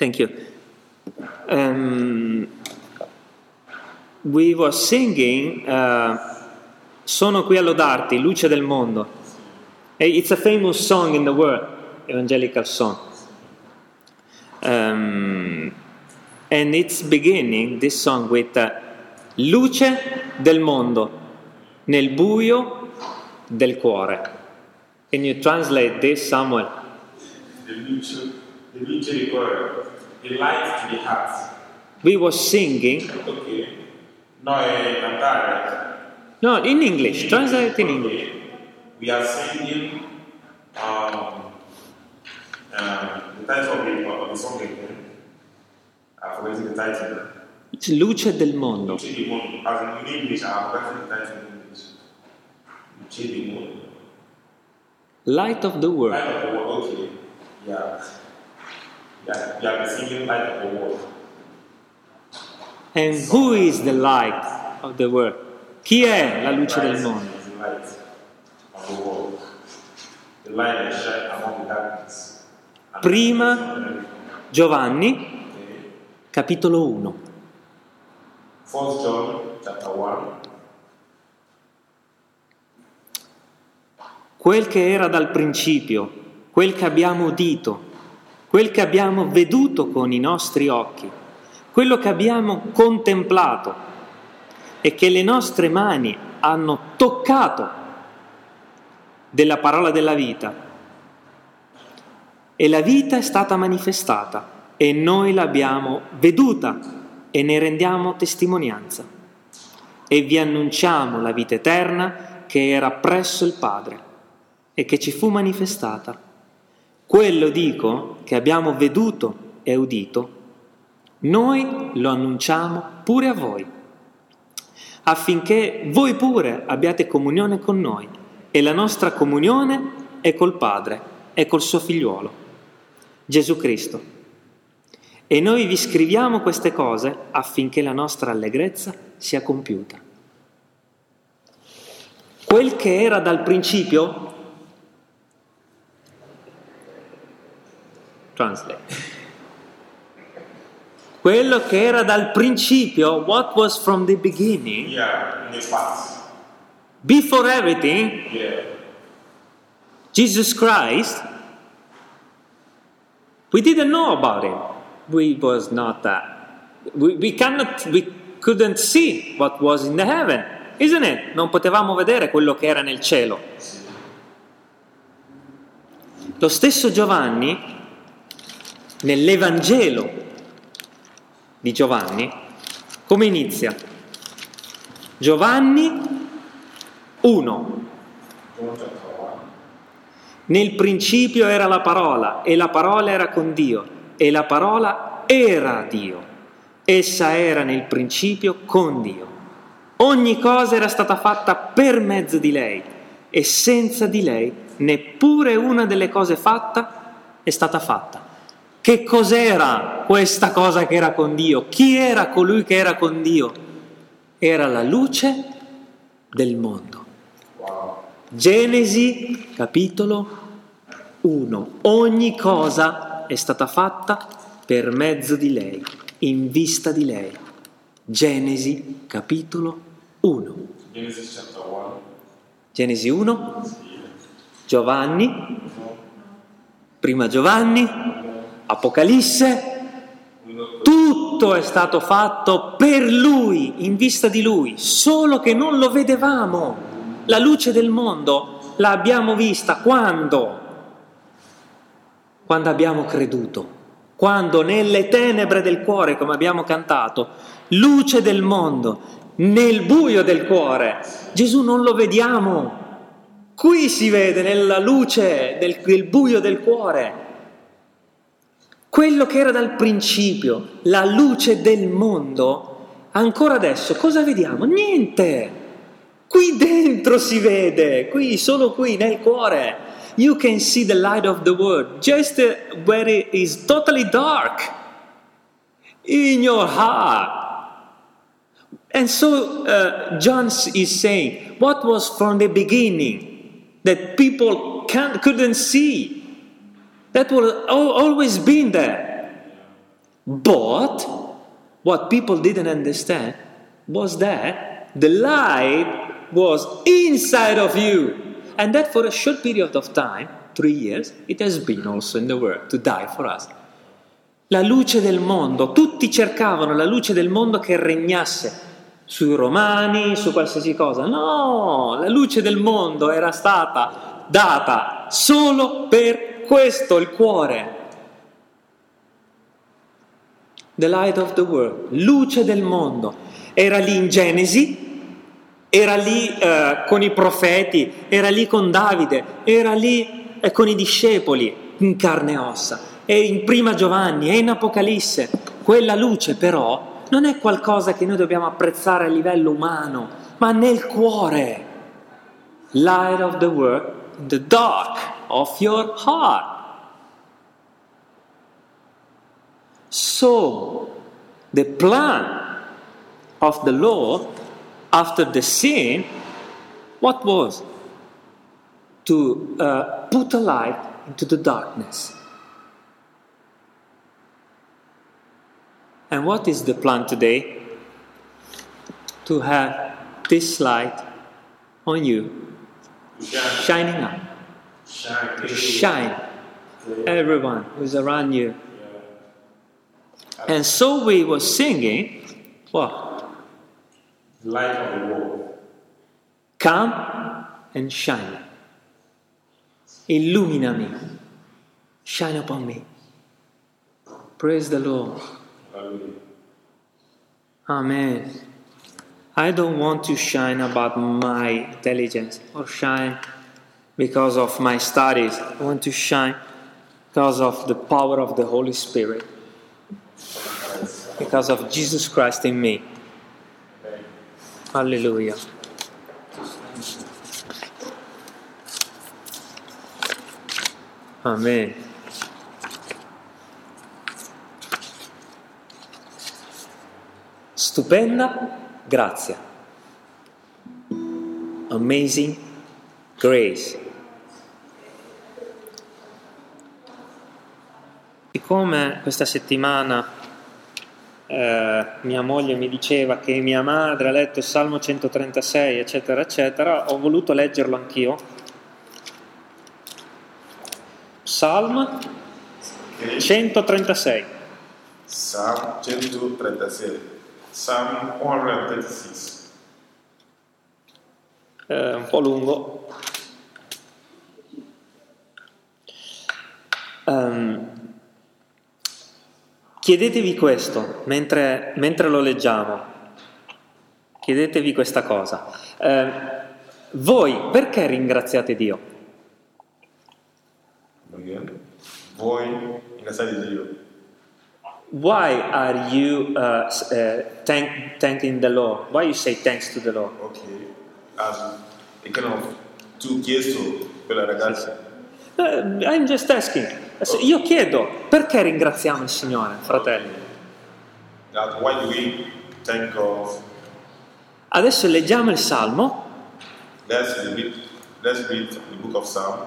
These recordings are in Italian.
Thank you. Um, we were singing uh, Sono qui a lodarti, luce del mondo. It's a famous song in the world, evangelical song. Um, and it's beginning this song with uh, luce del mondo nel buio del cuore. Can you translate this, Samuel? The the luce the light to the heart. We were singing. Ok. No, cantare. No, in English. Translate in English. We are singing um, uh, the title of the, of the song again. I've forgotten the title. Luce del mondo. Luce di mondo. As in English, forgotten the title in English. Luce di mondo. Light of the world. Light of the world, okay. Yeah. Have been singing Light of the World. And who is the light of the world? Chi è la luce del mondo? that Prima Giovanni, capitolo 1. First John chapter 1. Quel che era dal principio, quel che abbiamo udito, quel che abbiamo veduto con i nostri occhi, quello che abbiamo contemplato e che le nostre mani hanno toccato della parola della vita. E la vita è stata manifestata e noi l'abbiamo veduta e ne rendiamo testimonianza. E vi annunciamo la vita eterna che era presso il Padre e che ci fu manifestata. Quello dico che abbiamo veduto e udito, noi lo annunciamo pure a voi, affinché voi pure abbiate comunione con noi e la nostra comunione è col Padre e col suo figliuolo, Gesù Cristo. E noi vi scriviamo queste cose affinché la nostra allegrezza sia compiuta. Quel che era dal principio, translate. Quello che era dal principio, what was from the beginning, Yeah, before everything, Yeah. Jesus Christ, we didn't know about him. We was not that. We, we cannot, we couldn't see what was in the heaven, isn't it? Non potevamo vedere quello che era nel cielo. Lo stesso Giovanni, nell'Evangelo di Giovanni, come inizia? Giovanni 1. John chapter 1. Nel principio era la parola e la parola era con Dio e la parola era Dio. Essa era nel principio con Dio. Ogni cosa era stata fatta per mezzo di lei e senza di lei neppure una delle cose fatta è stata fatta. Che cos'era questa cosa che era con Dio? Chi era colui che era con Dio? Era la luce del mondo. Genesi capitolo 1. Ogni cosa è stata fatta per mezzo di lei, in vista di lei. Genesi capitolo 1. Genesis chapter 1. Genesi 1, Giovanni, prima Giovanni, Apocalisse, tutto è stato fatto per lui, in vista di lui, solo che non lo vedevamo. La luce del mondo l'abbiamo vista quando? Quando abbiamo creduto, quando nelle tenebre del cuore, come abbiamo cantato, luce del mondo, nel buio del cuore, Gesù non lo vediamo. Qui si vede nella luce del, del buio del cuore. Quello che era dal principio, la luce del mondo, ancora adesso cosa vediamo? Niente. Qui dentro si vede, qui, solo qui nel cuore. You can see the light of the world just where it is totally dark in your heart. And so uh, John is saying, what was from the beginning that people couldn't see? That will al- always been there. But what people didn't understand was that the light was inside of you. And that for a short period of time, three years, it has been also in the world to die for us. La luce del mondo, tutti cercavano la luce del mondo che regnasse sui romani, su qualsiasi cosa. No, la luce del mondo era stata data solo per questo, il cuore. The light of the world, luce del mondo. Era lì in Genesi, era lì eh, con i profeti, era lì con Davide, era lì eh, con i discepoli in carne e ossa, e in prima Giovanni, e in Apocalisse. Quella luce però non è qualcosa che noi dobbiamo apprezzare a livello umano, ma nel cuore. Light of the world the dark of your heart. So, the plan of the Lord after the sin, what was? To uh, put a light into the darkness. And what is the plan today? To have this light on you, shining up, Shine. to shine everyone who's around you. And so we were singing, what? Light of the world. Come and shine. Illumina me. Shine upon me. Praise the Lord. Amen. I don't want to shine about my intelligence or shine because of my studies. I want to shine because of the power of the Holy Spirit, because of Jesus Christ in me. Hallelujah. Amen. Stupenda grazia. Amazing grace. Siccome questa settimana eh, mia moglie mi diceva che mia madre ha letto il Salmo 136, eccetera, eccetera, ho voluto leggerlo anch'io. Psalm Okay. 136. Psalm 136. Psalm 136. eh, un po' lungo. Ehm, chiedetevi questo mentre, mentre lo leggiamo. Chiedetevi questa cosa. Eh, voi perché ringraziate Dio? Voi ringraziate Dio. Why are you uh, uh, thank, thanking the Lord? Why you say thanks to the Lord? Ok. As a kind of tu chiesto per la ragazza. Eh, I'm just asking. Io chiedo perché ringraziamo il Signore, fratelli? Adesso leggiamo il Salmo Let's read, let's read the book of Psalm.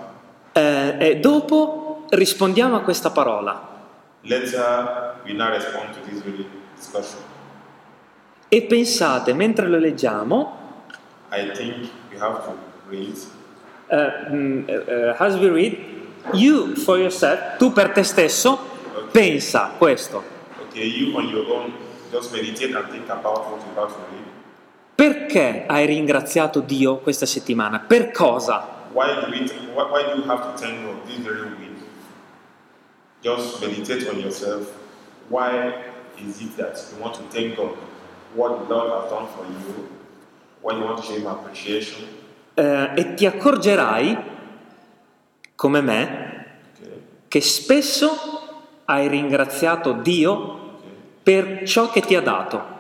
eh, e dopo rispondiamo a questa parola. E pensate, mentre lo leggiamo, I think we have to read. eh, mm, eh, as we read, you for yourself, tu per te stesso, pensa questo. Okay, you on your own, just meditate and think about what you're about to read. Perché hai ringraziato Dio questa settimana? Per cosa? Why do we? Why, why do you have to thank God this very week? Just meditate on yourself. Why is it that you want to thank God? What the Lord has done for you? Why you want to show Him appreciation? Eh, e ti accorgerai, come me, che spesso hai ringraziato Dio per ciò che ti ha dato.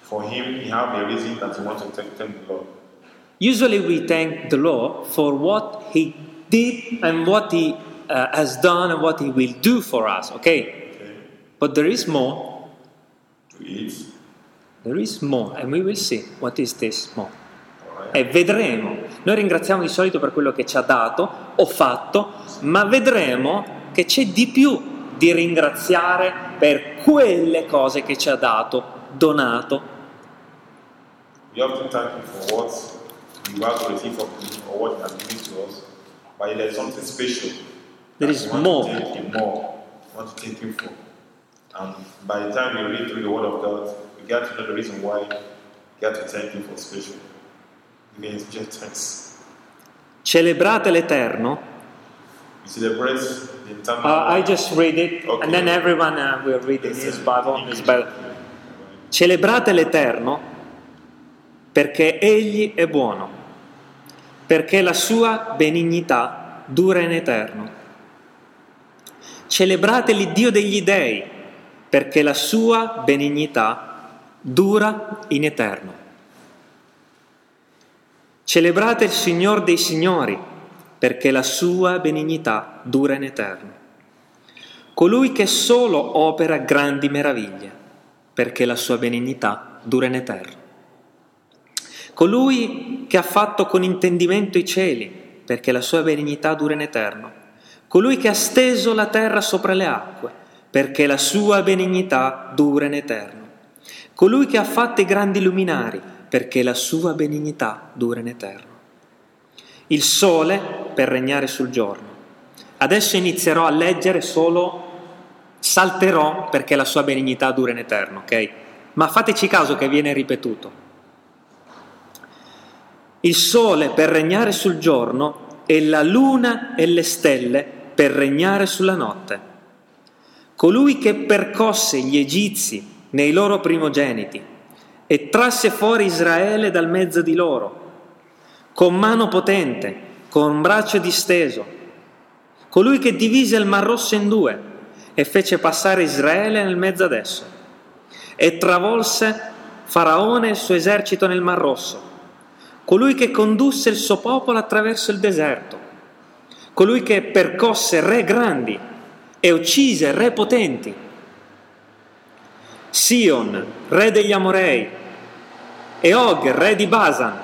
For Him, you have a reason that you want to thank, the Lord. Usually we thank the Lord for what He did and what He uh, has done and what He will do for us, okay? Okay, But there is more. There is more, and we will see what is this more. E vedremo. Noi ringraziamo di solito per quello che ci ha dato o fatto, ma vedremo che c'è di più di ringraziare per quelle cose che ci ha dato, donato. We often thank Him for what we have to receive from Him or what He has given to us, but there's something special. There is more. To thank Him more. Want to thank Him for. And by the time we read through the Word of God, we get to know the reason why we get to thank Him for special. Giving Him special thanks. Celebrate l'Eterno. Uh, I just read it Okay. and then everyone uh, will read in his Bible. His Bible. Celebrate l'Eterno perché Egli è buono, perché la sua benignità dura in eterno. Celebrate l'Iddio degli dei, perché la sua benignità dura in eterno. Celebrate il Signor dei Signori, perché la sua benignità dura in eterno. Colui che solo opera grandi meraviglie, perché la sua benignità dura in eterno. Colui che ha fatto con intendimento i cieli, perché la sua benignità dura in eterno. Colui che ha steso la terra sopra le acque, perché la sua benignità dura in eterno. Colui che ha fatto i grandi luminari, perché la sua benignità dura in eterno. Il sole per regnare sul giorno. Adesso inizierò a leggere solo, salterò perché la sua benignità dura in eterno, ok? Ma fateci caso che viene ripetuto. Il sole per regnare sul giorno e la luna e le stelle per regnare sulla notte. Colui che percosse gli egizi nei loro primogeniti e trasse fuori Israele dal mezzo di loro, con mano potente, con braccio disteso. Colui che divise il Mar Rosso in due e fece passare Israele nel mezzo ad esso e travolse Faraone e il suo esercito nel Mar Rosso. Colui che condusse il suo popolo attraverso il deserto, colui che percosse re grandi e uccise re potenti, Sion, re degli Amorei, e Og, re di Basan,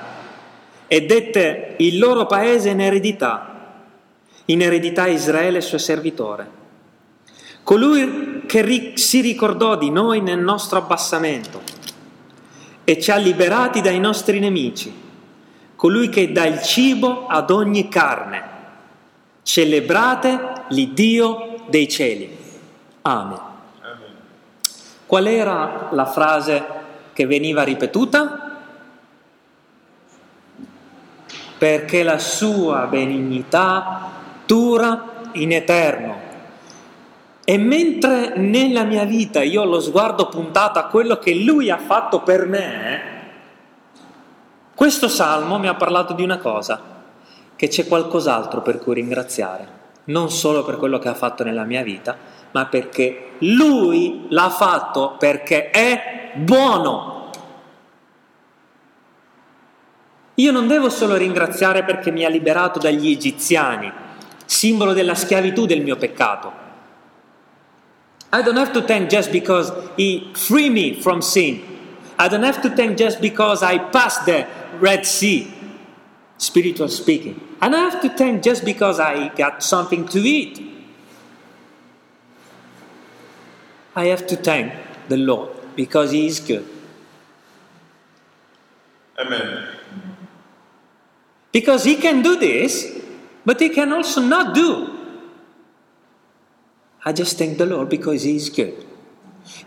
e dette il loro paese in eredità, in eredità Israele suo servitore. Colui che ri- si ricordò di noi nel nostro abbassamento e ci ha liberati dai nostri nemici colui che dà il cibo ad ogni carne. Celebrate l'Iddio dei cieli. Amen. Qual era la frase che veniva ripetuta? Perché la sua benignità dura in eterno. E mentre nella mia vita io ho lo sguardo puntato a quello che lui ha fatto per me, questo salmo mi ha parlato di una cosa, che c'è qualcos'altro per cui ringraziare, non solo per quello che ha fatto nella mia vita, ma perché lui l'ha fatto perché è buono. Io non devo solo ringraziare perché mi ha liberato dagli egiziani, simbolo della schiavitù del mio peccato. I don't have to thank just because he freed me from sin. I don't have to thank just because I passed the Red Sea, spiritual speaking. I don't have to thank just because I got something to eat. I have to thank the Lord because He is good. Amen. Because He can do this, but He can also not do. I just thank the Lord because He is good.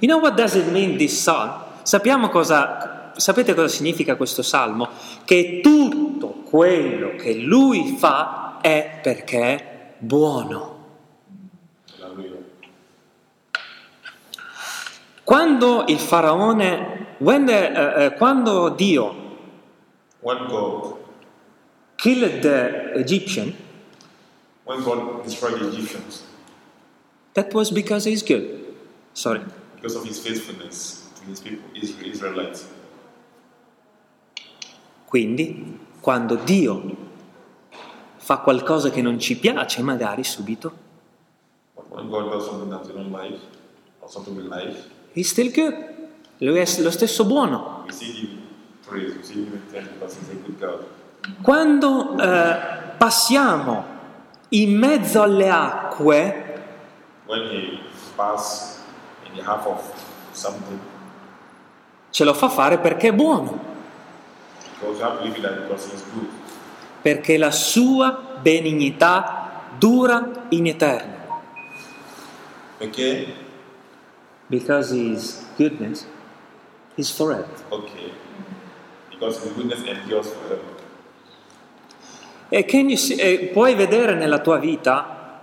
You know what does it mean this psalm? Sappiamo cosa, sapete cosa significa questo salmo? Che tutto quello che Lui fa è perché è buono. Quando il faraone, when the, eh, quando Dio When God, killed the Egyptian, when God destroyed the Egyptians that was because He's good. Sorry. because of His faithfulness to His people, Israel, Israelites. Quindi, quando Dio fa qualcosa che non ci piace, magari subito, when God does something that we don't like, or something we like, He's still good. Lui è lo stesso buono. Quando eh, passiamo in mezzo alle acque. Ce lo fa fare perché è buono, perché la sua benignità dura in eterno. Okay? Because his goodness is forever. Okay. Because His goodness endures forever. E can you see- e puoi vedere nella tua vita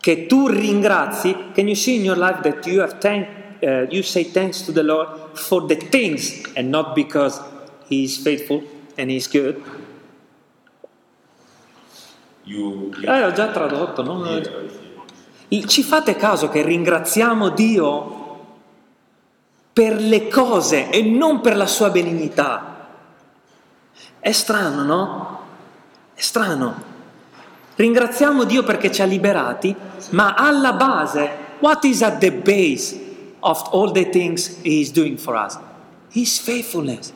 che tu ringrazi, can you see in your life that you have thank, uh, you say thanks to the Lord for the things and not because He is faithful and He is good? You, you Eh, ho già tradotto, no? yeah, okay. Ci fate caso che ringraziamo Dio per le cose e non per la sua benignità? È strano, no? È strano. Ringraziamo Dio perché ci ha liberati, ma alla base, what is at the base of all the things He is doing for us? His faithfulness,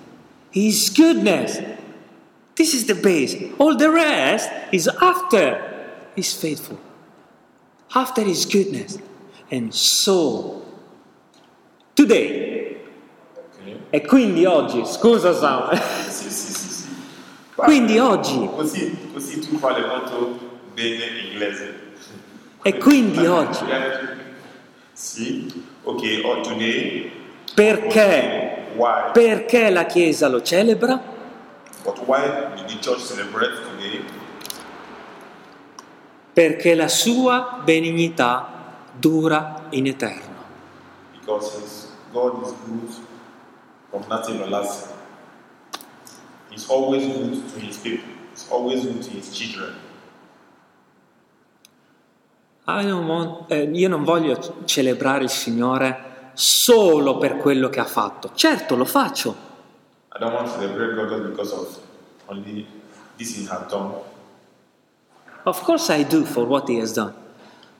His goodness. This is the base. All the rest is after He's faithful after his goodness. And so, today, Okay. e quindi oggi, scusa Sam, Sì, sì, sì, sì. quindi oggi, Così, così tu parli molto bene inglese. e quindi oggi, Sì, ok, oh, today. perché? Why? Perché la Chiesa lo celebra? But why did the church celebrate today? Perché la sua benignità dura in eterno. Because God is good from nothing everlasting. He's always good to his people. He's always good to his children. I don't want- eh, io non voglio celebrare il Signore solo per quello che ha fatto. Certo, lo faccio, I don't want to celebrate God because of only this he has done. Of course I do for what he has done.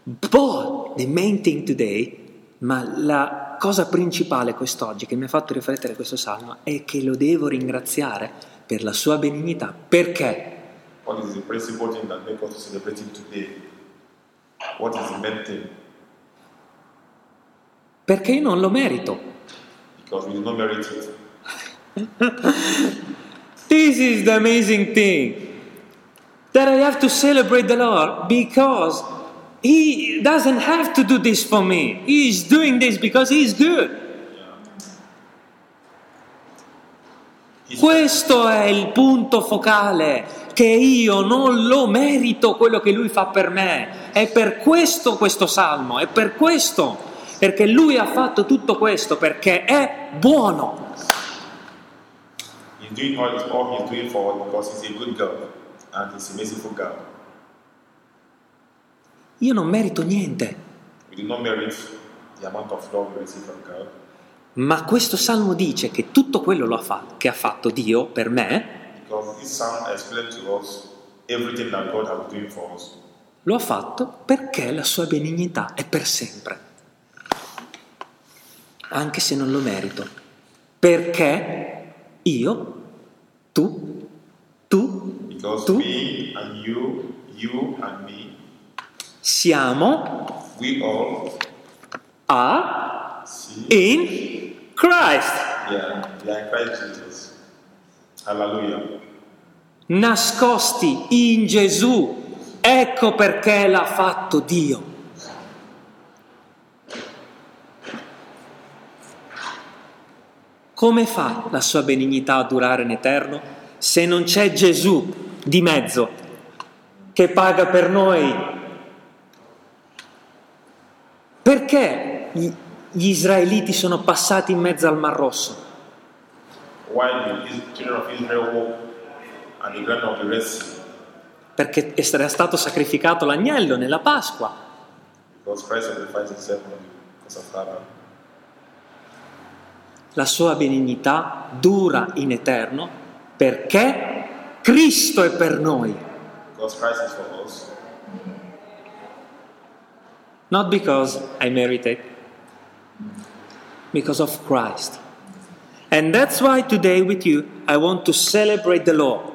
But the main thing today, ma la cosa principale quest'oggi che mi ha fatto riflettere questo salmo è che lo devo ringraziare per la sua benignità. Perché? What is the principal thing that makes us celebrate him today? What is the main thing? Perché io non lo merito. Because we do not merit it. This is the amazing thing. That I have to celebrate the Lord because He doesn't have to do this for me. He is doing this because He is good. He's Questo è il punto focale, che io non lo merito quello che lui fa per me. È per questo questo salmo, è per questo, perché lui ha fatto tutto questo, perché è buono. He's doing all, all he's doing for us because he's a good God and he's a merciful God. Io non merito niente, ma questo salmo dice che tutto quello lo ha fa- che ha fatto Dio per me, lo ha fatto perché la sua benignità è per sempre, anche se non lo merito. Perché io, tu, tu, Because tu. you, you and me, siamo we all a in Christ, yeah, in Christ Jesus. Hallelujah. nascosti in Gesù. Ecco perché l'ha fatto Dio. Come fa la sua benignità a durare in eterno se non c'è Gesù di mezzo che paga per noi? Perché gli, gli israeliti sono passati in mezzo al Mar Rosso? Perché era stato sacrificato l'agnello nella Pasqua. La sua benignità dura in eterno perché Cristo è per noi, Because Christ is for us. Not because I merit it, because of Christ. And that's why today with you I want to celebrate the Lord.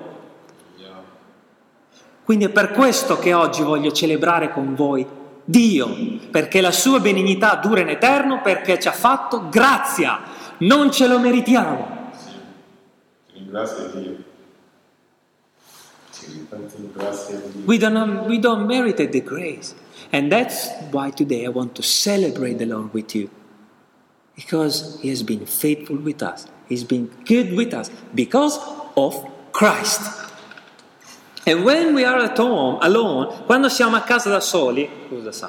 Quindi è per questo che oggi voglio celebrare con voi Dio, perché la sua benignità dura in eterno, perché ci ha fatto grazia, non ce lo meritiamo. Sì, ringrazia Dio. Sì, ringrazia Dio. We don't, we don't merit the grace. And that's why today I want to celebrate the Lord with you. Because He has been faithful with us, He's been good with us because of Christ. And when we are at home, alone, quando siamo a casa da soli, scusa sa,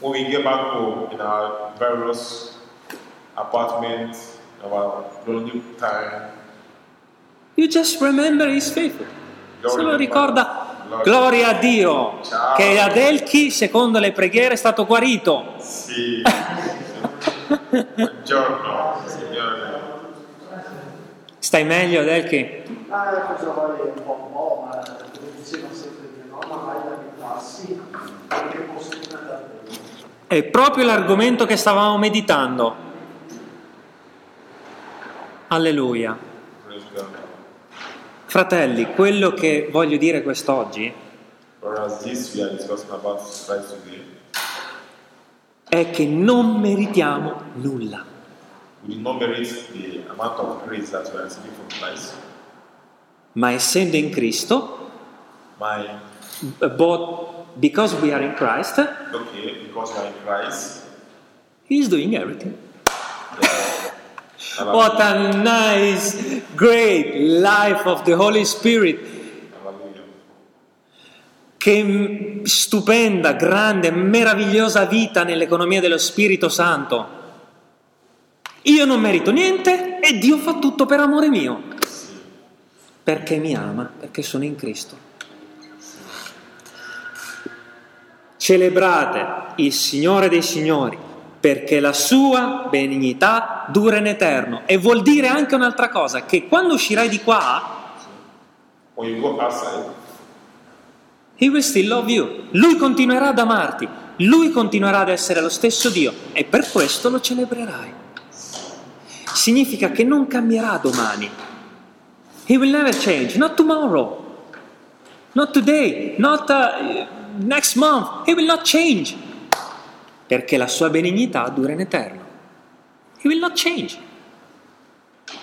When we get back home in our various apartments, our lonely time, you just remember He's faithful. Se lo ricorda, Gloria. a Dio, Ciao. che ad Elchi, secondo le preghiere, è stato guarito. sì. Buongiorno, Signore. Stai meglio, Adelchi? Ah, cosa vuole un po', un po', ma come diceva sempre mia nonna, vai da metà, sì, perché posso andare bene. È proprio l'argomento che stavamo meditando. Alleluia. Fratelli, quello che voglio dire quest'oggi today, è che non meritiamo nulla. Christ. Ma essendo in Cristo, My but because we are in Christ, okay, because we are in Christ. He's doing everything. Hallelujah. What a nice, great life of the Holy Spirit. Che stupenda, grande, meravigliosa vita nell'economia dello Spirito Santo. Io non merito niente e Dio fa tutto per amore mio. Perché mi ama, perché sono in Cristo. Celebrate il Signore dei Signori, perché la sua benignità dura in eterno. E vuol dire anche un'altra cosa, che quando uscirai di qua, He will still love you. Lui continuerà ad amarti, lui continuerà ad essere lo stesso Dio e per questo lo celebrerai. Significa che non cambierà domani. He will never change, not tomorrow, not today, not uh, next month. He will not change. Perché la sua benignità dura in eterno. He will not change.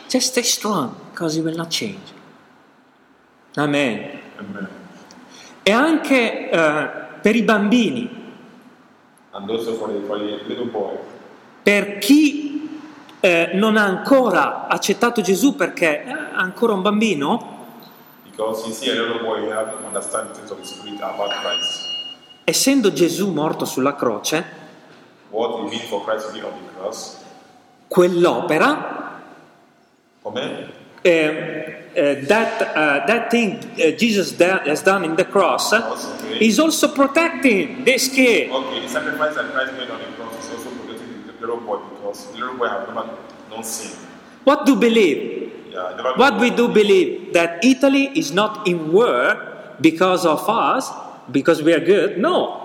Just stay strong because he will not change. Amen. amen. E anche eh, per i bambini, per chi eh, non ha ancora accettato Gesù perché è ancora un bambino, boy, Christ. essendo Gesù morto sulla croce, What it means for Christ to be on the cross. quell'opera, Amen. eh, eh, that, uh, that thing uh, Jesus da- has done in the cross, Okay. is also protecting this kid. Okay, the sacrifice that Christ made on the cross is also protecting the little boy because the little boy has never known sin. What do you believe? Yeah, What we do believe that Italy is not in war because of us, because we are good? No,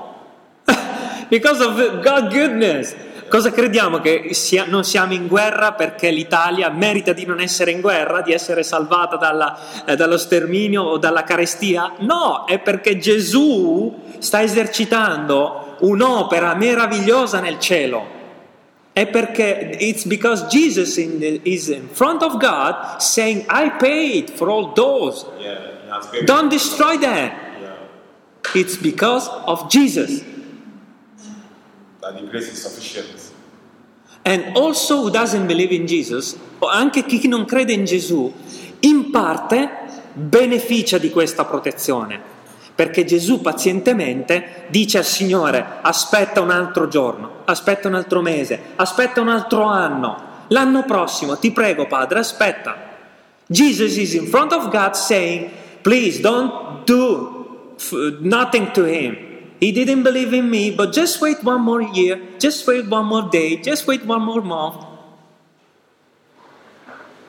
because of God's goodness. Cosa crediamo? Che sia- non siamo in guerra perché l'Italia merita di non essere in guerra, di essere salvata dalla- eh, dallo sterminio o dalla carestia? No, è perché Gesù sta esercitando un'opera meravigliosa nel cielo. È perché it's because Jesus in the- is in front of God saying, I paid for all those. Yeah. Don't destroy them. Yeah, It's because of Jesus. That the grace is sufficient. And also who doesn't believe in Jesus, o anche chi non crede in Gesù, in parte beneficia di questa protezione. Perché Gesù pazientemente dice al Signore, aspetta un altro giorno, aspetta un altro mese, aspetta un altro anno, l'anno prossimo, ti prego Padre, aspetta. Jesus is in front of God saying, please don't do nothing to him. He didn't believe in me, but just wait one more year, just wait one more day, just wait one more month.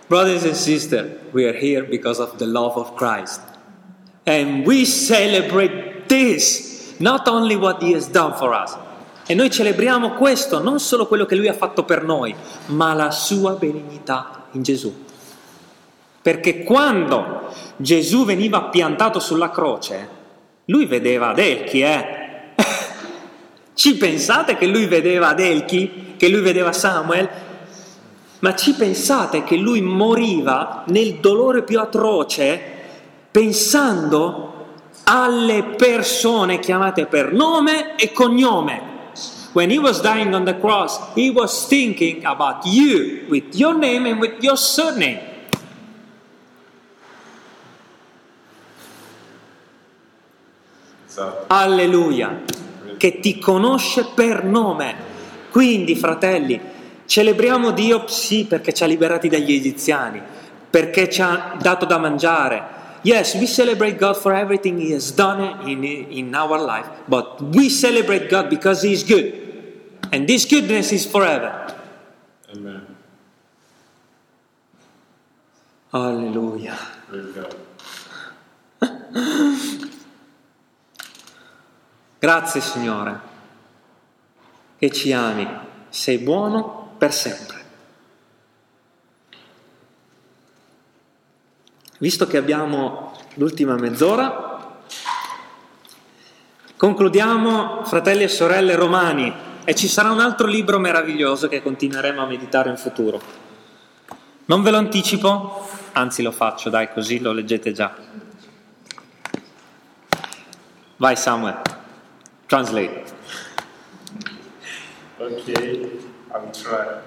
Brothers and sisters, we are here because of the love of Christ. And we celebrate this, not only what He has done for us. E noi celebriamo questo, non solo quello che Lui ha fatto per noi, ma la sua benignità in Gesù. Perché quando Gesù veniva piantato sulla croce, lui vedeva Adelchi, eh? Ci pensate che lui vedeva Adelchi, che lui vedeva Samuel? Ma ci pensate che lui moriva nel dolore più atroce pensando alle persone chiamate per nome e cognome? When he was dying on the cross, he was thinking about you with your name and with your surname. Esatto. Alleluia, che ti conosce per nome. Quindi, fratelli, celebriamo Dio sì perché ci ha liberati dagli egiziani, perché ci ha dato da mangiare. Yes, we celebrate God for everything He has done in, in our life, but we celebrate God because He is good. And this goodness is forever. Amen. Alleluia. Grazie Signore, che ci ami, sei buono per sempre. Visto che abbiamo l'ultima mezz'ora, concludiamo, fratelli e sorelle romani, e ci sarà un altro libro meraviglioso che continueremo a meditare in futuro. Non ve lo anticipo, anzi lo faccio, dai, così lo leggete già. Vai Samuel, translate. Okay, I will try.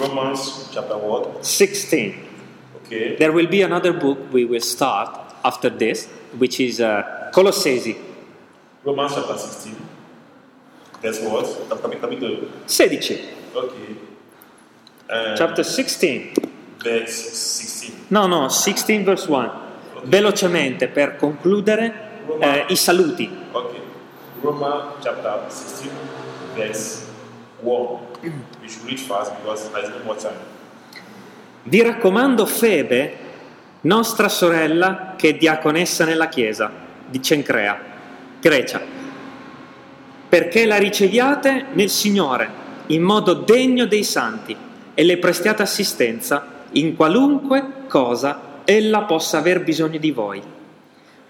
Romans chapter what? 16. Okay. There will be another book we will start after this, which is uh, Colossesi Romans chapter 16. That's what? Cap- Capitolo. 16. Okay. Um, Chapter 16. verse 16. No, no, 16 verse 1. Velocemente per concludere eh, i saluti. Okay. Romans chapter 16, verse 1. We should read fast because there's no more time. Vi raccomando Febe, nostra sorella che è diaconessa nella chiesa di Cencrea, Grecia, perché la riceviate nel Signore in modo degno dei santi e le prestiate assistenza in qualunque cosa ella possa aver bisogno di voi,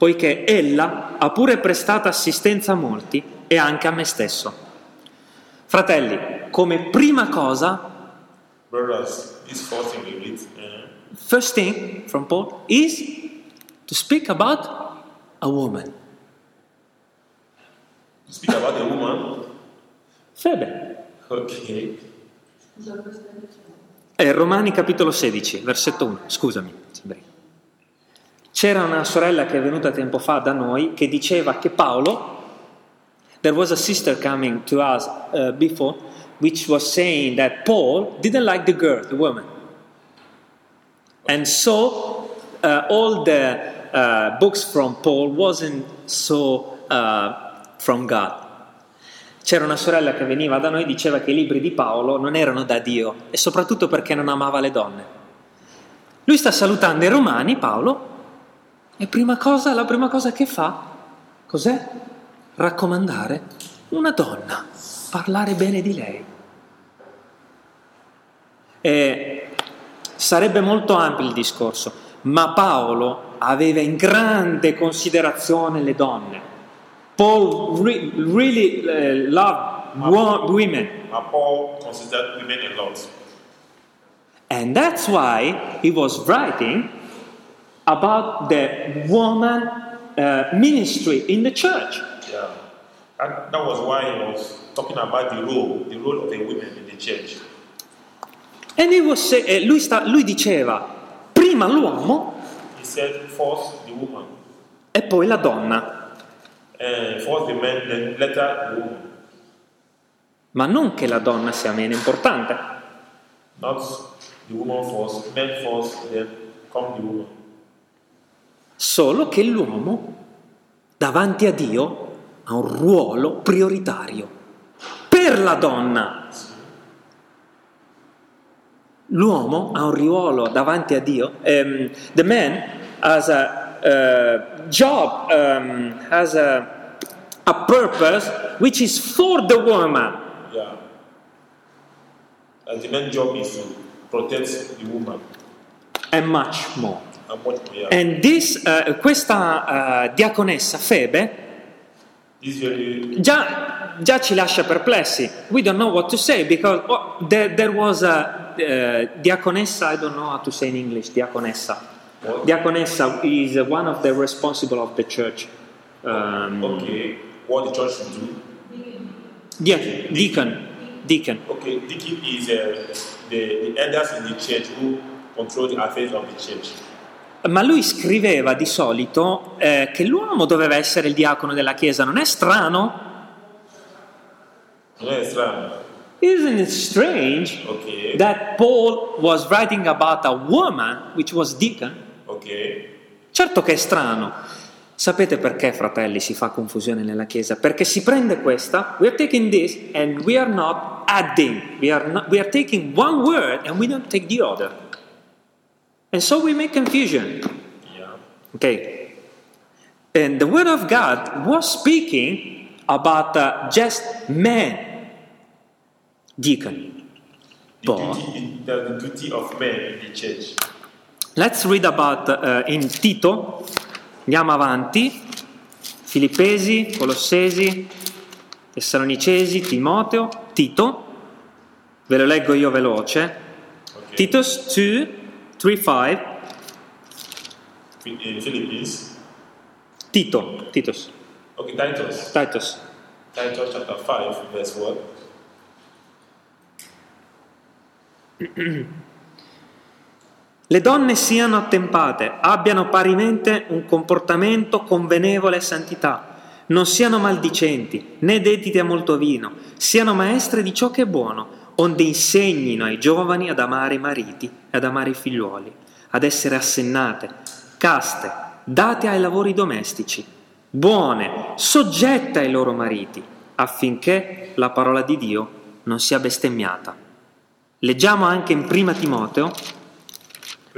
poiché ella ha pure prestato assistenza a molti e anche a me stesso. Fratelli, come prima cosa Brothers, read. uh, First thing from Paul is to speak about a woman. speak about a woman. Febe. Okay. È Romani capitolo 16, versetto 1. Scusami. Sabri. C'era una sorella che è venuta tempo fa da noi che diceva che Paolo, there was a sister coming to us uh, before, which was saying that Paul didn't like the girl, the woman. And so uh, all the uh, books from Paul wasn't so uh, from God. C'era una sorella che veniva da noi e diceva che i libri di Paolo non erano da Dio e soprattutto perché non amava le donne. Lui sta salutando i romani, Paolo, e prima cosa, la prima cosa che fa, cos'è? Raccomandare una donna, parlare bene di lei. E sarebbe molto ampio il discorso, ma Paolo aveva in grande considerazione le donne. Paul re- really uh, loved wo- women. Now, Paul considered women a lot. And that's why he was writing about the woman uh, ministry in the church. Yeah. And that was why he was talking about the role, the role of the women in the church. And he was say- eh, lui, sta- lui diceva prima l'uomo He said, first the woman, e poi la donna, and first the man, then later the woman. ma non che la donna sia meno importante. Not the woman first, men first, then come the woman. Solo che l'uomo davanti a Dio ha un ruolo prioritario per la donna. L'uomo ha un ruolo davanti a Dio. Um, the man has a uh, job, um, has a, a purpose which is for the woman. Yeah. And the man's job is to protect the woman. And much more. This, uh, questa uh, diaconessa Febe già, già ci lascia perplessi. We don't know what to say because oh, there, there was a uh, diaconessa, I don't know how to say in English, diaconessa. what? Diaconessa is one of the responsible of the church. Um, okay, what the church should do. dia- deacon, deacon. Okay, deacon is uh, the, the elders in the church who control the affairs of the church. Ma lui scriveva di solito eh, che l'uomo doveva essere il diacono della chiesa. Non è strano? No, it's right. Isn't it strange Okay, that Paul was writing about a woman which was deacon? okay. Certo che è strano. Sapete perché, fratelli, si fa confusione nella Chiesa? Perché si prende questa, we are taking this and we are not adding. We are, not, we are taking one word and we don't take the other. And so we make confusion. Yeah. Okay. And the Word of God was speaking about uh, just men, deacon. The But duty, the, the duty of men in the church. let's read about uh, in Tito. Andiamo avanti. Filippesi, Colossesi, Tessalonicesi, Timoteo, Tito. Ve lo leggo io veloce. Okay. Titus 2, 3, 5. In Philippines. Tito, Titus, Okay, Titus. Titus. Titus chapter 5, verse 1. Le donne siano attempate, abbiano parimente un comportamento convenevole a santità, non siano maldicenti, né dedite a molto vino, siano maestre di ciò che è buono, onde insegnino ai giovani ad amare i mariti e ad amare i figliuoli, ad essere assennate, caste, date ai lavori domestici, buone, soggette ai loro mariti, affinché la parola di Dio non sia bestemmiata. Leggiamo anche in Prima Timoteo,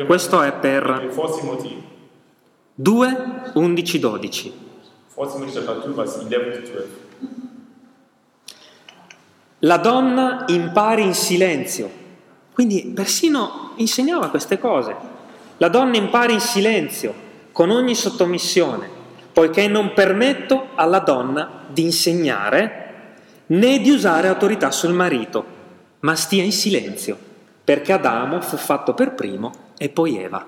questo è per Okay, 4 Timothy. 2, 11, 12. 4 Timothy chapter 2, verse 11 to 12. La donna impari in silenzio. Quindi persino insegnava queste cose. La donna impari in silenzio, con ogni sottomissione, poiché non permetto alla donna di insegnare né di usare autorità sul marito, ma stia in silenzio, perché Adamo fu fatto per primo e poi Eva.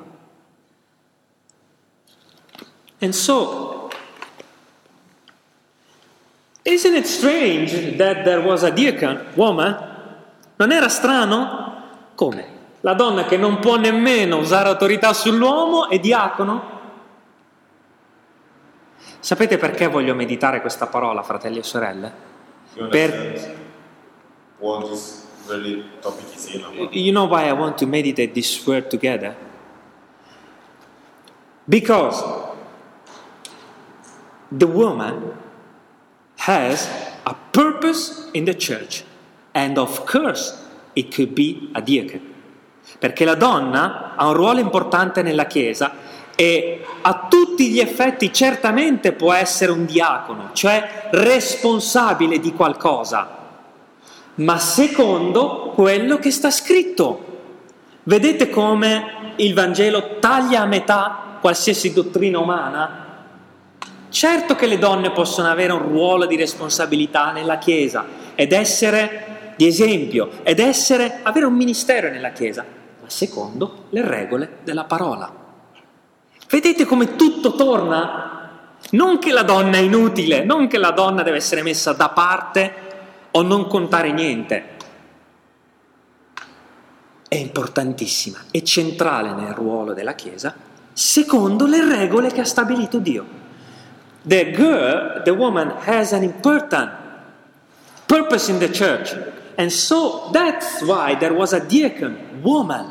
And so, isn't it strange that there was a deacon, woman? Non era strano? Come? La donna che non può nemmeno usare autorità sull'uomo è diacono? Sapete perché voglio meditare questa parola, fratelli e sorelle? Per- about? You know why I want to meditate this word together? Because the woman has a purpose in the church, and of course it could be a deacon. Perché la donna ha un ruolo importante nella Chiesa e a tutti gli effetti certamente può essere un diacono, cioè responsabile di qualcosa, ma secondo quello che sta scritto. Vedete come il Vangelo taglia a metà qualsiasi dottrina umana? Certo che le donne possono avere un ruolo di responsabilità nella Chiesa ed essere di esempio ed essere avere un ministero nella Chiesa, ma secondo le regole della parola. Vedete come tutto torna? Non che la donna è inutile, non che la donna deve essere messa da parte o non contare niente. È importantissima, è centrale nel ruolo della Chiesa, secondo le regole che ha stabilito Dio. The girl, the woman has an important purpose in the church. And so that's why there was a deacon, woman.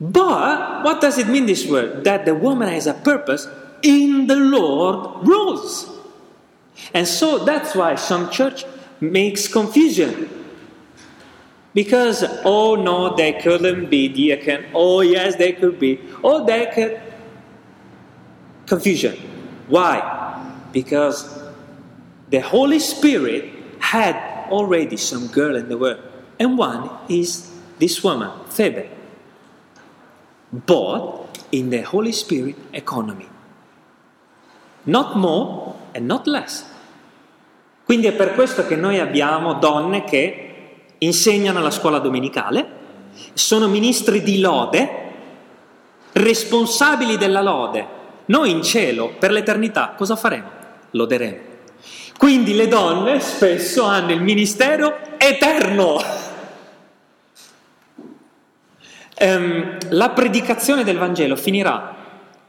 But what does it mean this word? That the woman has a purpose in the Lord rules. And so that's why some church makes confusion. Because, oh no, they couldn't be deacon. Oh yes, they could be. Oh, they could. Confusion. Why? Because the Holy Spirit had already some girl in the world. And one is this woman, Phoebe. But in the Holy Spirit economy. Not more, and not less. Quindi è per questo che noi abbiamo donne che insegnano alla scuola domenicale, sono ministri di lode, responsabili della lode. Noi in cielo, per l'eternità, cosa faremo? Loderemo. Quindi le donne spesso hanno il ministero eterno. Um, la predicazione del Vangelo finirà.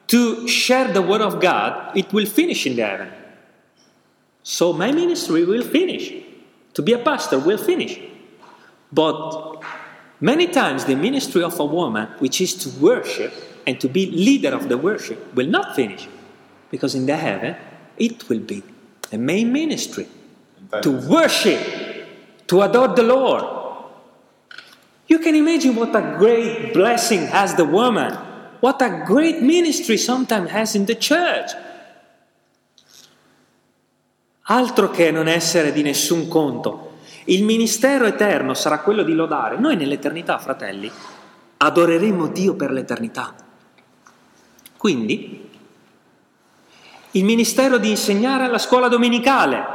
To share the word of God, it will finish in the heaven. So my ministry will finish. To be a pastor will finish. But many times the ministry of a woman, which is to worship and to be leader of the worship, will not finish. Because in the heaven, it will be a main ministry to worship, to adore the Lord. You can imagine what a great blessing has the woman, what a great ministry sometimes has in the church. Altro che non essere di nessun conto. Il ministero eterno sarà quello di lodare. Noi nell'eternità, fratelli, adoreremo Dio per l'eternità. Quindi, il ministero di insegnare alla scuola domenicale.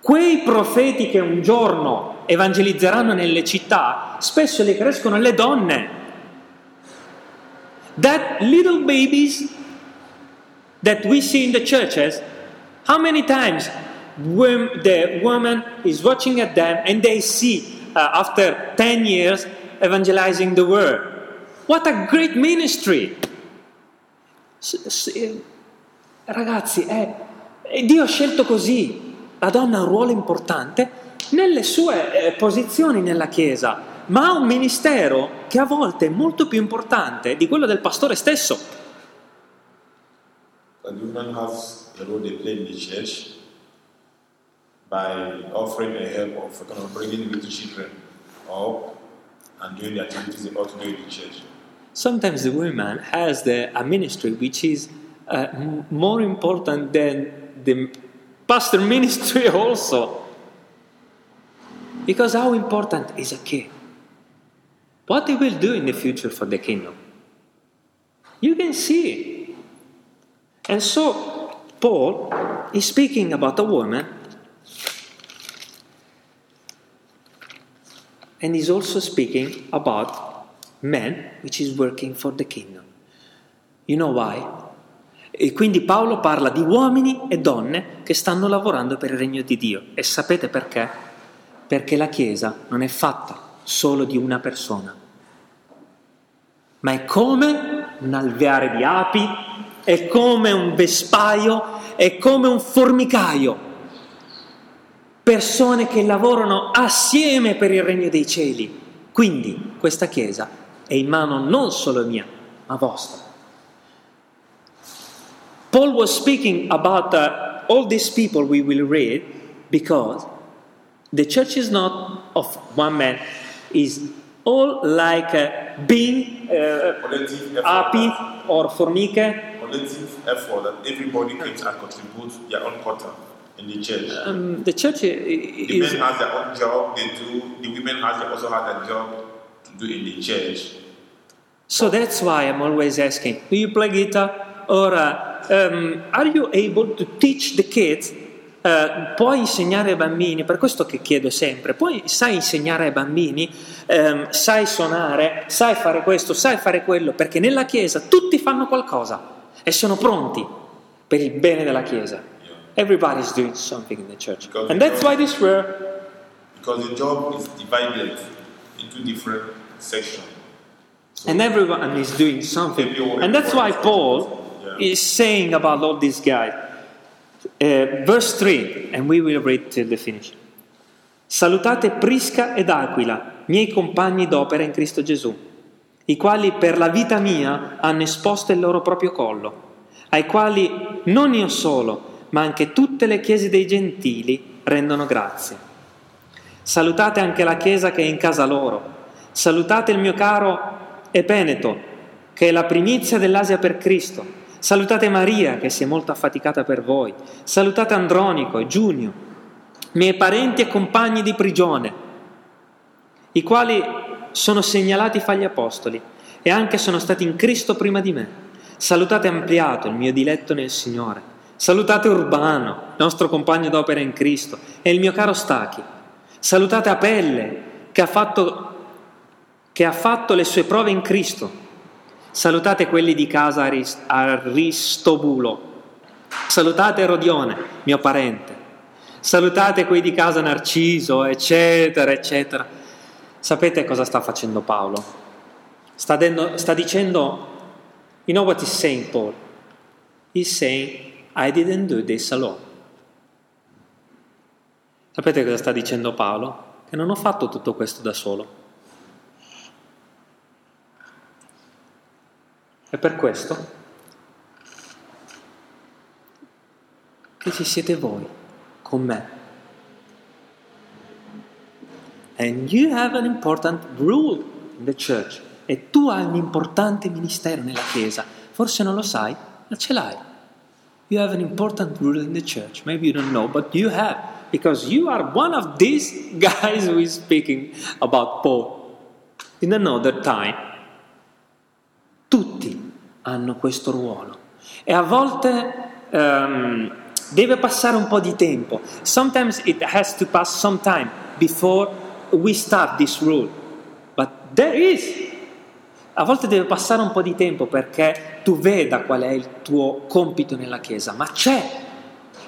Quei profeti che un giorno evangelizzeranno nelle città, spesso le crescono le donne. That little babies that we see in the churches, how many times the woman is watching at them and they see uh, after 10 years evangelizing the word? What a great ministry! Ragazzi, è, Dio ha scelto così. La donna ha un ruolo importante nelle sue eh, posizioni nella Chiesa, ma ha un ministero che a volte è molto più importante di quello del pastore stesso. The woman has the role they play in the church by offering a help of kind of bringing little children up and doing the activities they ought to do in the church. Sometimes the woman has the, a ministry which is uh, m- more important than the pastor ministry also. Because how important is a kid? What he will do in the future for the kingdom? You can see. And so, Paul is speaking about a woman and he's also speaking about men which is working for the kingdom. You know why? E quindi Paolo parla di uomini e donne che stanno lavorando per il regno di Dio. E sapete perché? Perché la Chiesa non è fatta solo di una persona, ma è come un alveare di api, è come un vespaio, è come un formicaio. Persone che lavorano assieme per il regno dei cieli. Quindi questa Chiesa è in mano non solo mia, ma vostra. Paul was speaking about uh, all these people we will read because the church is not of one man, is all like uh, being uh, api or formiche. Collective effort that everybody can and contributes their own quota in the church. Um, the church i- The is men has their own job, they do. The women has also have their job do in the church. so that's why I'm always asking: Do you play guitar or uh, um, are you able to teach the kids? Uh, puoi insegnare ai bambini, per questo che chiedo sempre, puoi, sai insegnare ai bambini, Ehm, sai suonare, sai fare questo, sai fare quello, perché nella Chiesa tutti fanno qualcosa e sono pronti per il bene della Chiesa. Everybody's doing something in the church. And that's why this word Because the job is divided into different sections. So And everyone is doing something. And that's why Paul is saying about all these guys. Uh, verse 3, and we will read till the finish. Salutate Prisca ed Aquila, miei compagni d'opera in Cristo Gesù, i quali per la vita mia hanno esposto il loro proprio collo, ai quali non io solo, ma anche tutte le chiese dei gentili rendono grazie. Salutate anche la chiesa che è in casa loro. Salutate il mio caro Epeneto, che è la primizia dell'Asia per Cristo. Salutate Maria, che si è molto affaticata per voi. Salutate Andronico e Giunio, miei parenti e compagni di prigione, i quali sono segnalati fra gli apostoli e anche sono stati in Cristo prima di me. Salutate Ampliato, il mio diletto nel Signore. Salutate Urbano, nostro compagno d'opera in Cristo, e il mio caro Stachi. Salutate Apelle, che ha fatto, che ha fatto le sue prove in Cristo. Salutate quelli di casa Arist- Aristobulo. Salutate Erodione, mio parente. Salutate quelli di casa Narciso, eccetera, eccetera. Sapete cosa sta facendo Paolo? Sta, dendo, sta dicendo, you know what he's saying, Paul? He's saying, I didn't do this alone. Sapete cosa sta dicendo Paolo? Che non ho fatto tutto questo da solo. E per questo che ci siete voi con me. And you have an important rule in the church. E tu hai un importante ministero nella Chiesa. Forse non lo sai, ma ce l'hai. You have an important rule in the church. Maybe you don't know, but you have, because you are one of these guys who is speaking about Paul. In another time, hanno questo ruolo e a volte um, deve passare un po' di tempo. Sometimes it has to pass some time before we start this rule, but there is a volte deve passare un po' di tempo perché tu veda qual è il tuo compito nella Chiesa, ma c'è.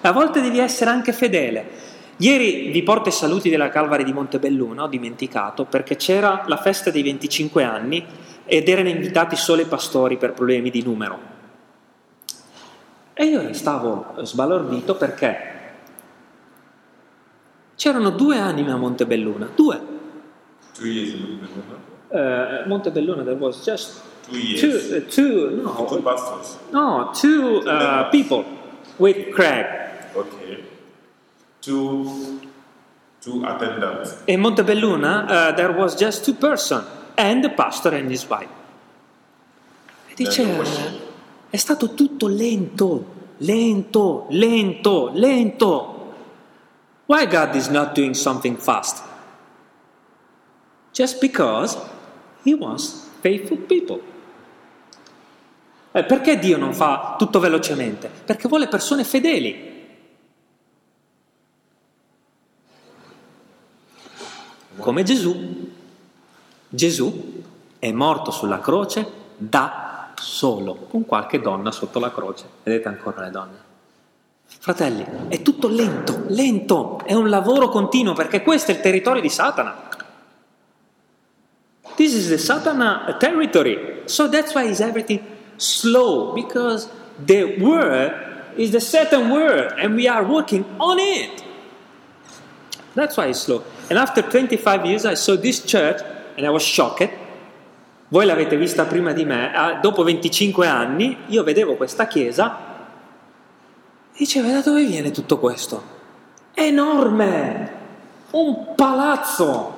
A volte devi essere anche fedele. Ieri vi porto i saluti della Calvary di Montebelluno, ho dimenticato, perché c'era la festa dei 25 anni ed erano invitati solo i pastori per problemi di numero. E io restavo sbalordito perché c'erano due anime a Montebelluna, due. Two years in Montebelluna. Uh, Montebelluna, there was just Two years. two, uh, two, no, Two pastors. no, two uh, people with Craig. Okay. Two two attendants. In Montebelluna, uh, there was just two person and the pastor and his wife. E dice, è stato tutto lento, lento, lento, lento. Why God is not doing something fast? Just because He wants faithful people. Eh, perché Dio non fa tutto velocemente? Perché vuole persone fedeli. Come Gesù. Gesù è morto sulla croce da solo, con qualche donna sotto la croce. Vedete ancora le donne? Fratelli, è tutto lento, lento, è un lavoro continuo perché questo è il territorio di Satana. This is the Satana territory. So that's why is everything slow because the word is the Satan word and we are working on it. That's why it's slow. And after 25 years I saw this church and I was shocked. Voi l'avete vista prima di me, ah, dopo 25 anni io vedevo questa chiesa e dicevo da dove viene tutto questo? Enorme! Un palazzo!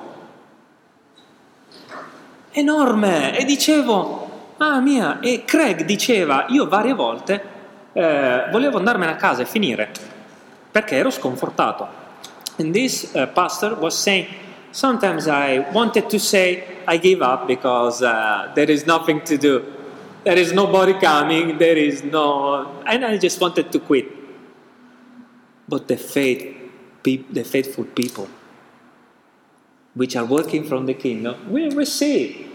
enorme e dicevo, ah mia, e Craig diceva, io varie volte eh, volevo andarmene a casa e finire perché ero sconfortato. And this uh, pastor was saying, sometimes I wanted to say I give up because uh, there is nothing to do. There is nobody coming, there is no... And I just wanted to quit. But the faith, the faithful people which are working from the kingdom will receive.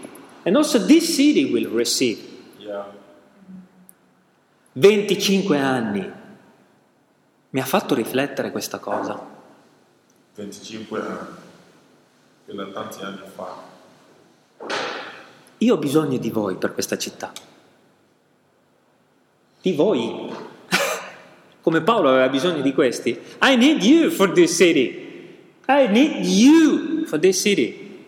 And also this city will receive. Yeah. 25 anni. Mi ha fatto riflettere questa cosa. 25 anni. Quella tanti anni fa. Io ho bisogno di voi per questa città. Di voi. Come Paolo aveva bisogno di questi. I need you for this city. I need you for this city.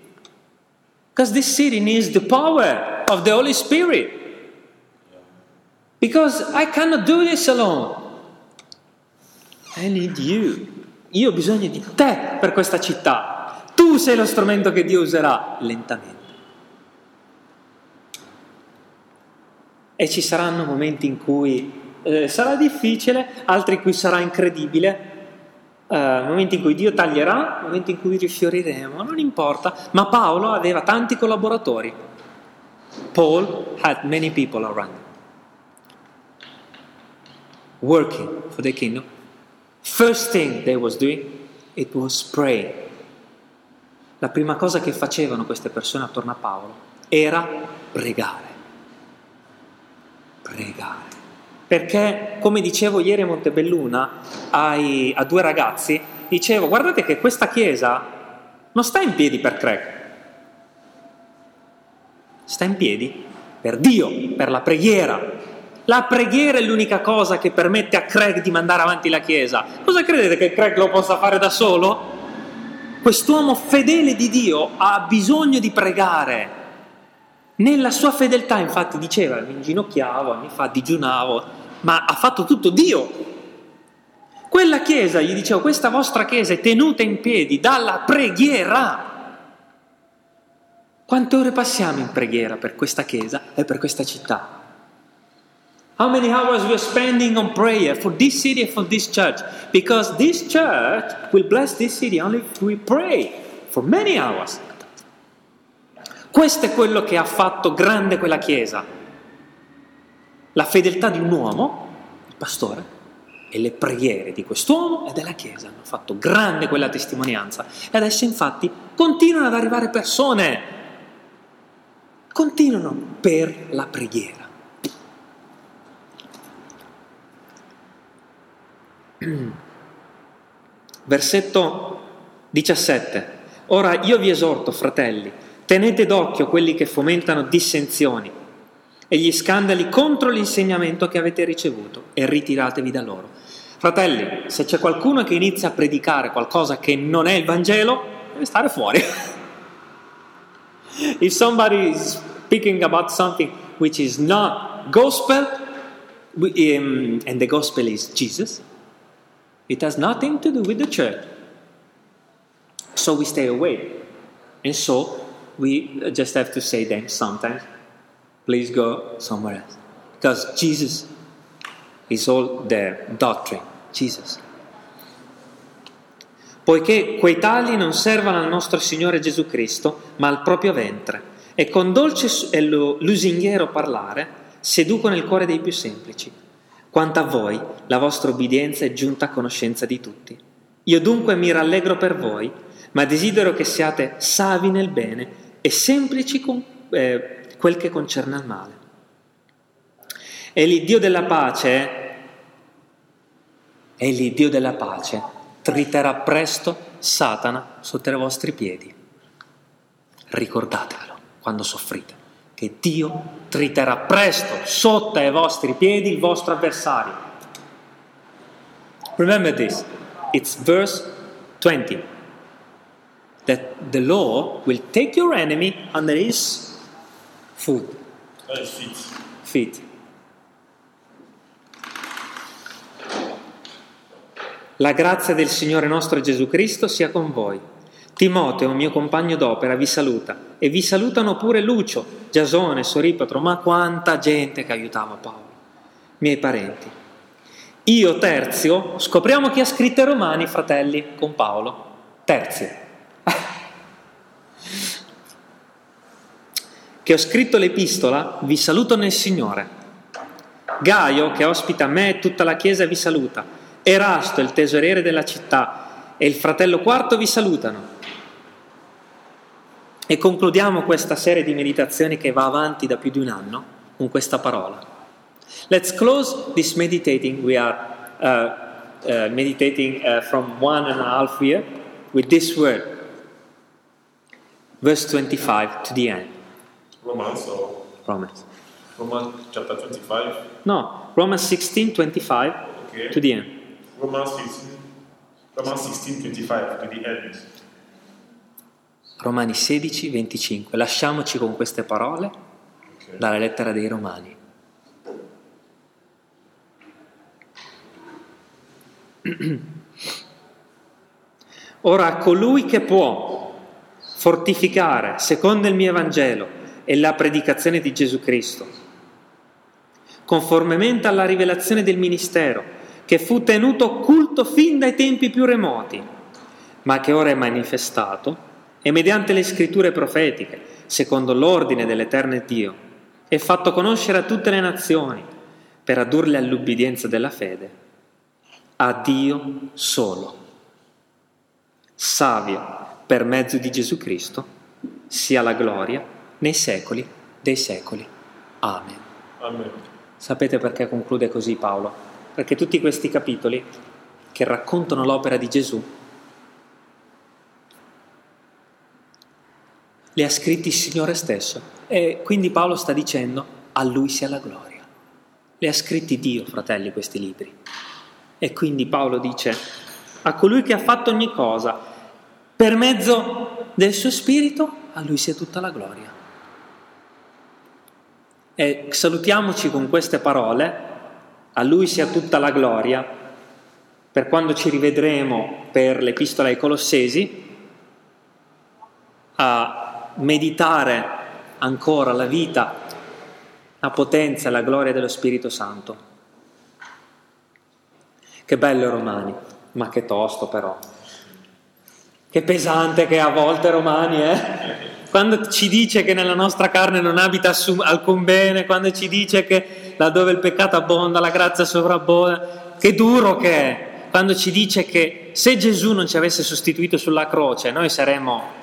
Because this city needs the power of the Holy Spirit. Because I cannot do this alone. I need you. Io ho bisogno di te per questa città. Sei lo strumento che Dio userà lentamente. E ci saranno momenti in cui eh, sarà difficile, altri in cui sarà incredibile, eh, momenti in cui Dio taglierà, momenti in cui rifioriremo, non importa. Ma Paolo aveva tanti collaboratori. Paul had many people around. working for the kingdom, first thing they was doing, it was praying. La prima cosa che facevano queste persone attorno a Paolo era pregare. Pregare. Perché, come dicevo ieri a Montebelluna ai, a due ragazzi, dicevo, guardate che questa chiesa non sta in piedi per Craig, sta in piedi per Dio, per la preghiera. La preghiera è l'unica cosa che permette a Craig di mandare avanti la Chiesa. Cosa credete che Craig lo possa fare da solo? Quest'uomo fedele di Dio ha bisogno di pregare. Nella sua fedeltà, infatti, diceva, mi inginocchiavo anni fa, digiunavo, ma ha fatto tutto Dio. Quella chiesa, gli dicevo, questa vostra chiesa è tenuta in piedi dalla preghiera. Quante ore passiamo in preghiera per questa chiesa e per questa città? How many hours we are spending on prayer for this city and for this church? Because this church will bless this city only if we pray for many hours. Questo è quello che ha fatto grande quella chiesa. La fedeltà di un uomo, il pastore, e le preghiere di quest'uomo e della chiesa hanno fatto grande quella testimonianza. E adesso infatti continuano ad arrivare persone continuano per la preghiera. Versetto 17. Ora io vi esorto, fratelli, tenete d'occhio quelli che fomentano dissensioni e gli scandali contro l'insegnamento che avete ricevuto e ritiratevi da loro. Fratelli, se c'è qualcuno che inizia a predicare qualcosa che non è il Vangelo, deve stare fuori. if somebody is speaking about something which is not gospel, um, and the gospel is Jesus, it has nothing to do with the church. So we stay away. And so we just have to say then sometimes, please go somewhere else. Because Jesus is all their doctrine. Jesus. poiché quei tali non servono al nostro Signore Gesù Cristo, ma al proprio ventre, e con dolce e lusinghiero parlare seducono il cuore dei più semplici. Quanto a voi, la vostra obbedienza è giunta a conoscenza di tutti. Io dunque mi rallegro per voi, ma desidero che siate savi nel bene e semplici con eh, quel che concerne al male. E l'Iddio della pace, e l'Iddio della pace, triterà presto Satana sotto i vostri piedi. Ricordatevelo quando soffrite, che Dio triterà presto sotto ai vostri piedi il vostro avversario. Remember this, it's verse 20. That the law will take your enemy under his foot. feet. Feet. La grazia del Signore nostro Gesù Cristo sia con voi. Timoteo, mio compagno d'opera, vi saluta e vi salutano pure Lucio, Giasone, Soripatro, ma quanta gente che aiutava Paolo, miei parenti. Io, Terzio, scopriamo chi ha scritto i Romani, fratelli, con Paolo. Terzio. che ho scritto l'epistola, vi saluto nel Signore. Gaio, che ospita me e tutta la Chiesa, vi saluta. Erasto, il tesoriere della città, e il fratello quarto vi salutano. E concludiamo questa serie di meditazioni che va avanti da più di un anno con questa parola. Let's close this meditating. We are uh, uh, meditating uh, from one and a half year with this word, verse 25 to the end. Romans or Romans. Romans chapter 25. No, Romans 16, 25 Okay. to the end. Romans 15. Romans 16, 25 to the end. Romani 16, 25. Lasciamoci con queste parole dalla lettera dei Romani. Ora colui che può fortificare secondo il mio Evangelo e la predicazione di Gesù Cristo, conformemente alla rivelazione del ministero che fu tenuto occulto fin dai tempi più remoti, ma che ora è manifestato e mediante le scritture profetiche, secondo l'ordine dell'Eterno Dio, è fatto conoscere a tutte le nazioni, per addurli all'ubbidienza della fede, a Dio solo, savio per mezzo di Gesù Cristo, sia la gloria nei secoli dei secoli. Amen. Amen. Sapete perché conclude così Paolo? Perché tutti questi capitoli che raccontano l'opera di Gesù li ha scritti il Signore stesso e quindi Paolo sta dicendo a lui sia la gloria. Li ha scritti Dio, fratelli, questi libri. E quindi Paolo dice a colui che ha fatto ogni cosa per mezzo del suo spirito, a lui sia tutta la gloria. E salutiamoci con queste parole, a lui sia tutta la gloria, per quando ci rivedremo per l'epistola ai Colossesi, a meditare ancora la vita la potenza e la gloria dello Spirito Santo. Che bello Romani, ma che tosto però. Che pesante che è a volte Romani, eh? Quando ci dice che nella nostra carne non abita alcun bene, quando ci dice che laddove il peccato abbonda, la grazia sovrabbonda, che duro che è. Quando ci dice che se Gesù non ci avesse sostituito sulla croce, noi saremmo...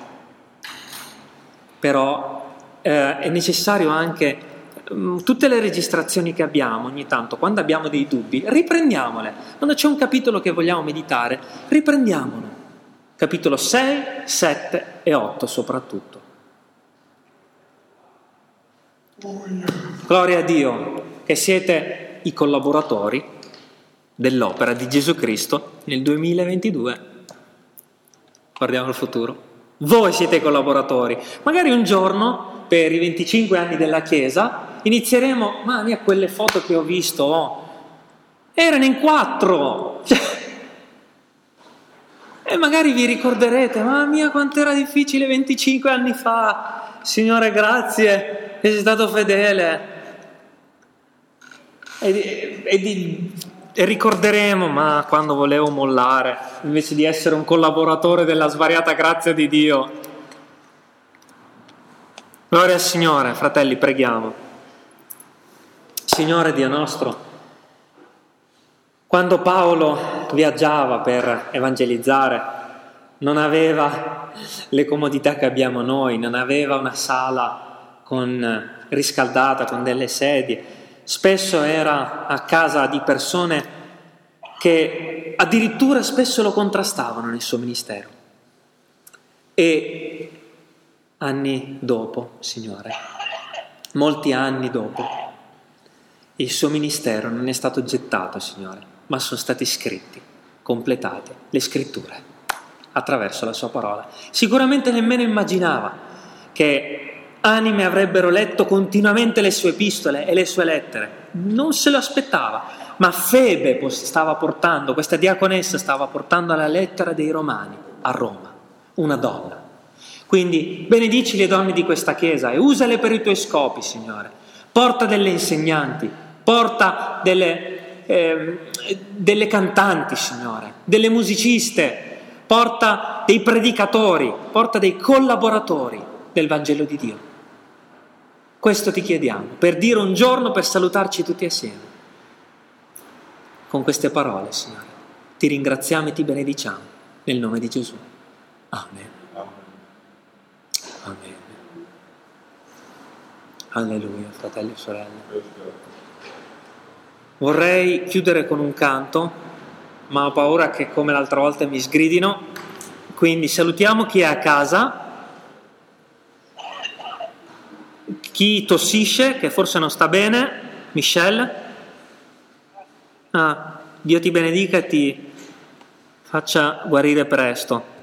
Però eh, è necessario anche Mm, tutte le registrazioni che abbiamo ogni tanto, quando abbiamo dei dubbi, riprendiamole. Quando c'è un capitolo che vogliamo meditare, riprendiamolo. Capitolo 6, 7 e 8 soprattutto. Gloria a Dio che siete i collaboratori dell'opera di Gesù Cristo nel 2022. Guardiamo il futuro. Voi siete i collaboratori. Magari un giorno, per i 25 anni della Chiesa, inizieremo, ma mia, quelle foto che ho visto, oh, erano in quattro. Cioè, e magari vi ricorderete, mamma mia, quanto era difficile 25 anni fa. Signore, grazie, sei stato fedele. E, e, e, e ricorderemo, ma quando volevo mollare, invece di essere un collaboratore della svariata grazia di Dio. Gloria al Signore, fratelli, preghiamo. Signore Dio nostro, quando Paolo viaggiava per evangelizzare, non aveva le comodità che abbiamo noi, non aveva una sala con, riscaldata con delle sedie, spesso era a casa di persone che addirittura spesso lo contrastavano nel suo ministero. E anni dopo, Signore, molti anni dopo, il suo ministero non è stato gettato, Signore, ma sono stati scritti, completate le scritture attraverso la sua parola. Sicuramente nemmeno immaginava che anime avrebbero letto continuamente le sue epistole e le sue lettere. Non se lo aspettava, ma Febe stava portando, questa diaconessa stava portando la lettera dei Romani a Roma, una donna. Quindi benedici le donne di questa chiesa e usale per i tuoi scopi, Signore. Porta delle insegnanti, porta delle, eh, delle cantanti, Signore, delle musiciste, porta dei predicatori, porta dei collaboratori del Vangelo di Dio. Questo ti chiediamo, per dire un giorno, per salutarci tutti assieme. Con queste parole, Signore, ti ringraziamo e ti benediciamo nel nome di Gesù. Amen. Amen. Alleluia, fratelli e sorelle. Vorrei chiudere con un canto, ma ho paura che come l'altra volta mi sgridino, quindi salutiamo chi è a casa, chi tossisce, che forse non sta bene, Michelle. Ah, Dio ti benedica e ti faccia guarire presto.